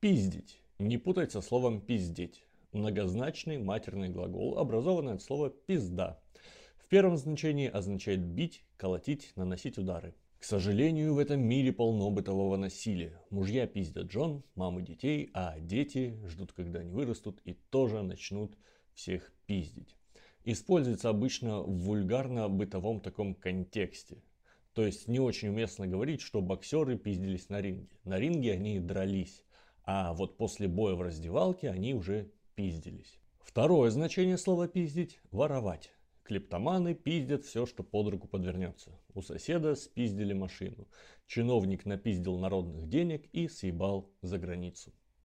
Пиздить. Не путать со словом пиздеть. Многозначный матерный глагол, образованный от слова пизда. В первом значении означает бить, колотить, наносить удары. К сожалению, в этом мире полно бытового насилия. Мужья пиздят жен, мамы детей, а дети ждут, когда они вырастут и тоже начнут всех пиздить. Используется обычно в вульгарно-бытовом таком контексте. То есть не очень уместно говорить, что боксеры пиздились на ринге. На ринге они дрались. А вот после боя в раздевалке они уже пиздились. Второе значение слова пиздить – воровать. Клептоманы пиздят все, что под руку подвернется. У соседа спиздили машину. Чиновник напиздил народных денег и съебал за границу.